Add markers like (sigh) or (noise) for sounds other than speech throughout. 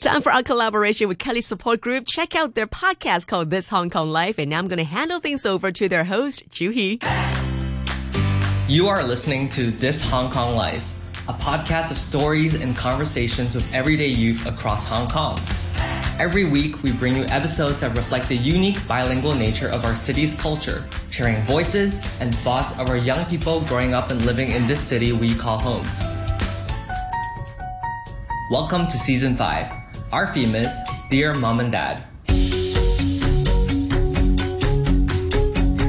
Time for our collaboration with Kelly Support Group. Check out their podcast called This Hong Kong Life. And now I'm going to handle things over to their host, Ju. You are listening to This Hong Kong Life, a podcast of stories and conversations with everyday youth across Hong Kong. Every week, we bring you episodes that reflect the unique bilingual nature of our city's culture, sharing voices and thoughts of our young people growing up and living in this city we call home. Welcome to Season 5. Our theme is Dear Mom and Dad.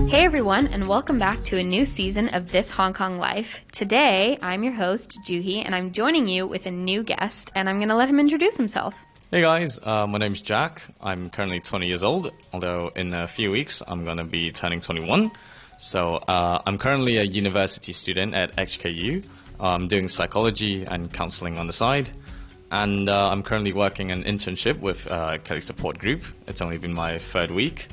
Hey everyone, and welcome back to a new season of This Hong Kong Life. Today, I'm your host, Juhi, and I'm joining you with a new guest, and I'm going to let him introduce himself. Hey guys, uh, my name's Jack. I'm currently 20 years old, although in a few weeks I'm going to be turning 21. So uh, I'm currently a university student at HKU. I'm doing psychology and counseling on the side and uh, I'm currently working an internship with uh, Kelly Support Group. It's only been my third week,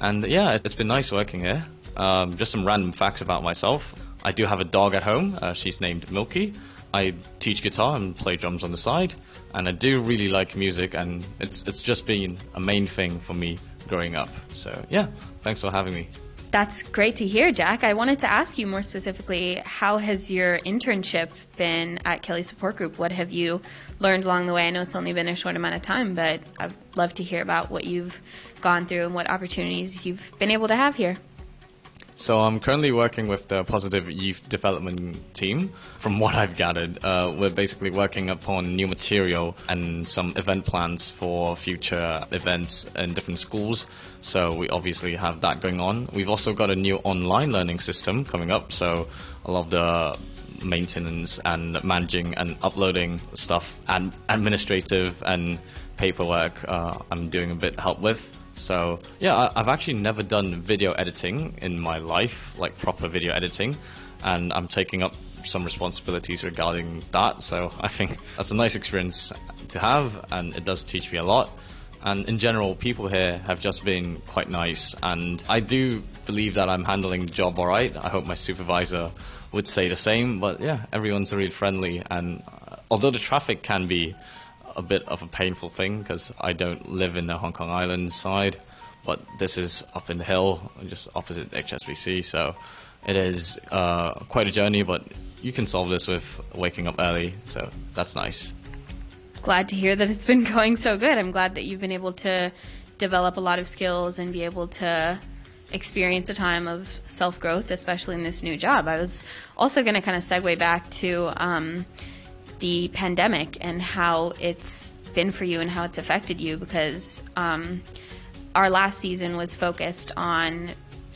and yeah, it's been nice working here. Um, just some random facts about myself. I do have a dog at home. Uh, she's named Milky. I teach guitar and play drums on the side, and I do really like music, and it's it's just been a main thing for me growing up. So yeah, thanks for having me. That's great to hear, Jack. I wanted to ask you more specifically how has your internship been at Kelly Support Group? What have you learned along the way? I know it's only been a short amount of time, but I'd love to hear about what you've gone through and what opportunities you've been able to have here. So I'm currently working with the Positive Youth Development Team. From what I've gathered, uh, we're basically working upon new material and some event plans for future events in different schools. So we obviously have that going on. We've also got a new online learning system coming up. So a lot of the maintenance and managing and uploading stuff and administrative and paperwork uh, I'm doing a bit help with. So yeah, I, have actually never done video editing in my life, like proper video editing, and I'm taking up some responsibilities regarding that. So I think that's a nice experience to have, and it does teach me a lot. And in general, people here have just been quite nice, and I do believe that I'm handling the job all right. I hope my supervisor would say the same. But yeah, everyone's really friendly, and uh, although the traffic can be a bit of a painful thing because I don't live in the Hong Kong Island side, but this is up in the hill, just opposite HSBC. So it is uh, quite a journey, but you can solve this with waking up early. So that's nice. Glad to hear that it's been (laughs) going so good. I'm glad that you've been able to develop a lot of skills and be able to experience a time of self growth, especially in this new job. I was also going to kind of segue back to um, the pandemic and how it's been for you and how it's affected you because um, our last season was focused on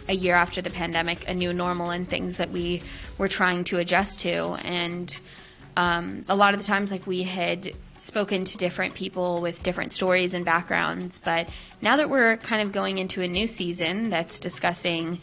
a year after the pandemic, a new normal, and things that we were trying to adjust to. And um, a lot of the times, like we had spoken to different people with different stories and backgrounds, but now that we're kind of going into a new season that's discussing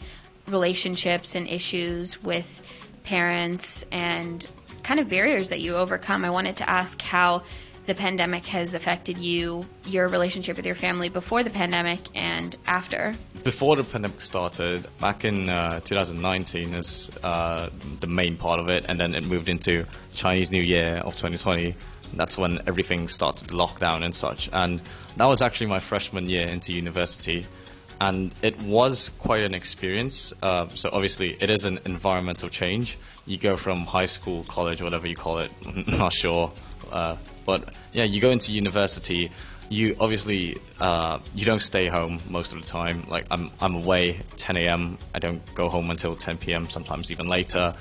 relationships and issues with parents and kind of barriers that you overcome. I wanted to ask how the pandemic has affected you, your relationship with your family before the pandemic and after. Before the pandemic started, back in uh, 2019 is uh, the main part of it, and then it moved into Chinese New Year of 2020. That's when everything started to lock down and such. And that was actually my freshman year into university. And it was quite an experience. Uh, so, obviously, it is an environmental change you go from high school, college, whatever you call it. (laughs) Not sure, uh, but yeah, you go into university. You obviously uh, you don't stay home most of the time. Like I'm I'm away 10 a.m. I don't go home until 10 p.m. Sometimes even later.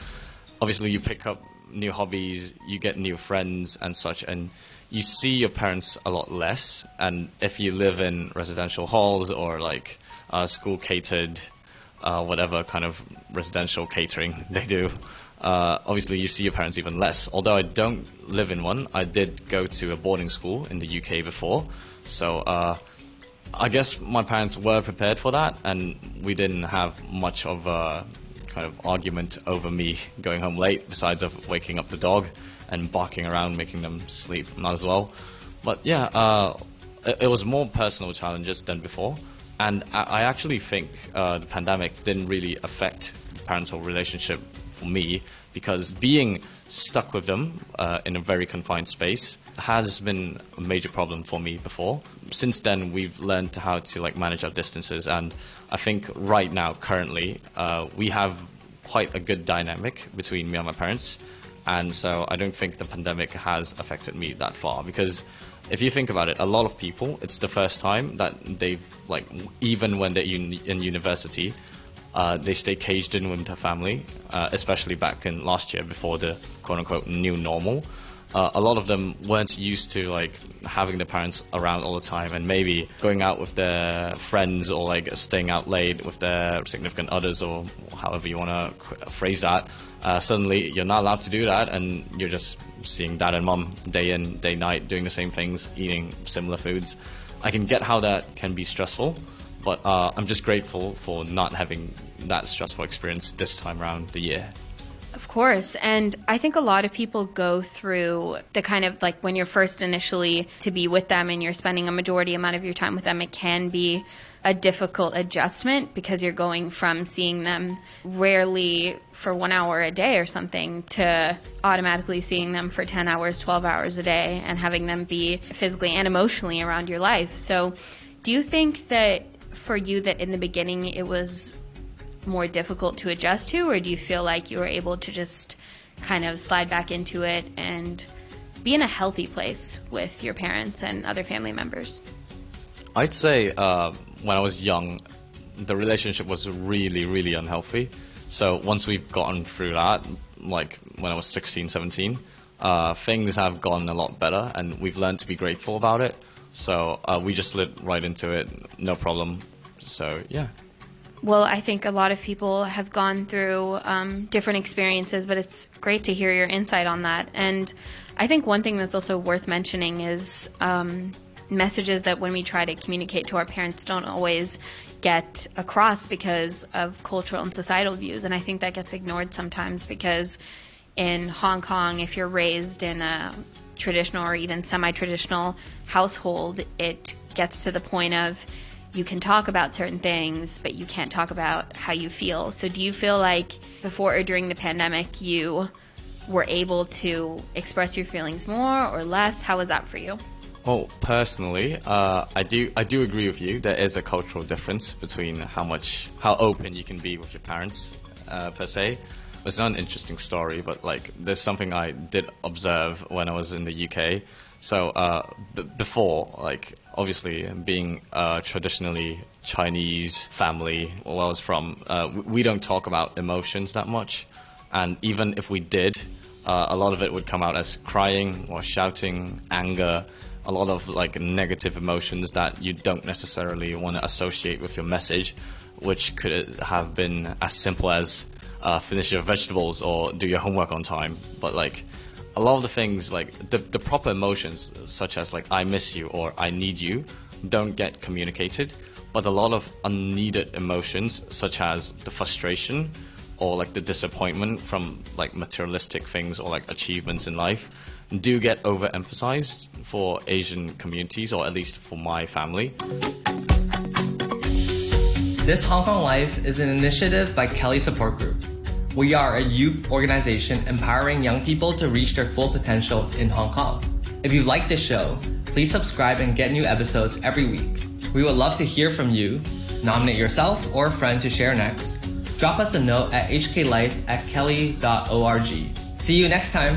Obviously, you pick up new hobbies, you get new friends and such, and you see your parents a lot less. And if you live in residential halls or like uh, school catered, uh, whatever kind of residential catering (laughs) they do, uh, obviously you see your parents even less. Although I don't live in one, I did go to a boarding school in the UK before, so uh, I guess my parents were prepared for that, and we didn't have much of a kind of argument over me going home late, besides of waking up the dog and barking around, making them sleep as well. But yeah, uh, it, it, was more personal challenges than before, and I, I actually think uh, the pandemic didn't really affect parental relationship for me because being stuck with them uh, in a very confined space has been a major problem for me before. Since then, we've learned how to like manage our distances, and I think right now, currently, uh, we have quite a good dynamic between me and my parents, and so I don't think the pandemic has affected me that far because. If you think about it, a lot of people, it's the first time that they've, like, even when they're in university, uh, they stay caged in with their family, uh, especially back in last year before the quote unquote new normal. Uh, a lot of them weren't used to like having their parents around all the time and maybe going out with their friends or like staying out late with their significant others or however you want to phrase that. Uh, suddenly you're not allowed to do that and you're just seeing dad and mom day in, day night doing the same things, eating similar foods. I can get how that can be stressful, but uh, I'm just grateful for not having that stressful experience this time around the year. Of course. And I think a lot of people go through the kind of like when you're first initially to be with them and you're spending a majority amount of your time with them, it can be a difficult adjustment because you're going from seeing them rarely for one hour a day or something to automatically seeing them for 10 hours, 12 hours a day and having them be physically and emotionally around your life. So, do you think that for you that in the beginning it was more difficult to adjust to, or do you feel like you were able to just kind of slide back into it and be in a healthy place with your parents and other family members? I'd say uh, when I was young, the relationship was really, really unhealthy. So once we've gotten through that, like when I was 16, 17, uh, things have gone a lot better and we've learned to be grateful about it. So uh, we just slid right into it, no problem. So yeah. Well, I think a lot of people have gone through um, different experiences, but it's great to hear your insight on that. And I think one thing that's also worth mentioning is um, messages that when we try to communicate to our parents don't always get across because of cultural and societal views. And I think that gets ignored sometimes because in Hong Kong, if you're raised in a traditional or even semi traditional household, it gets to the point of you can talk about certain things, but you can't talk about how you feel. So, do you feel like before or during the pandemic, you were able to express your feelings more or less? How was that for you? Well, personally, uh, I do I do agree with you. There is a cultural difference between how much how open you can be with your parents, uh, per se. It's not an interesting story, but like there's something I did observe when I was in the UK. So uh, b- before, like obviously being a traditionally Chinese family, where I was from, uh, we don't talk about emotions that much, and even if we did, uh, a lot of it would come out as crying or shouting, anger, a lot of like negative emotions that you don't necessarily want to associate with your message, which could have been as simple as uh, finish your vegetables or do your homework on time, but like a lot of the things like the, the proper emotions such as like i miss you or i need you don't get communicated. But a lot of unneeded emotions such as the frustration or like the disappointment from like materialistic things or like achievements in life do get overemphasized for asian communities or at least for my family. This hong kong life is an initiative by kelly support group we are a youth organization empowering young people to reach their full potential in Hong Kong. If you like this show, please subscribe and get new episodes every week. We would love to hear from you. Nominate yourself or a friend to share next. Drop us a note at hklife at kelly.org. See you next time.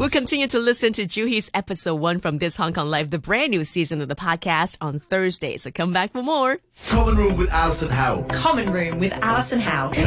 We'll continue to listen to Juhi's episode one from This Hong Kong Life, the brand new season of the podcast on Thursday. So come back for more. Common Room with Alison Howe. Common Room with Alison Howe. Nine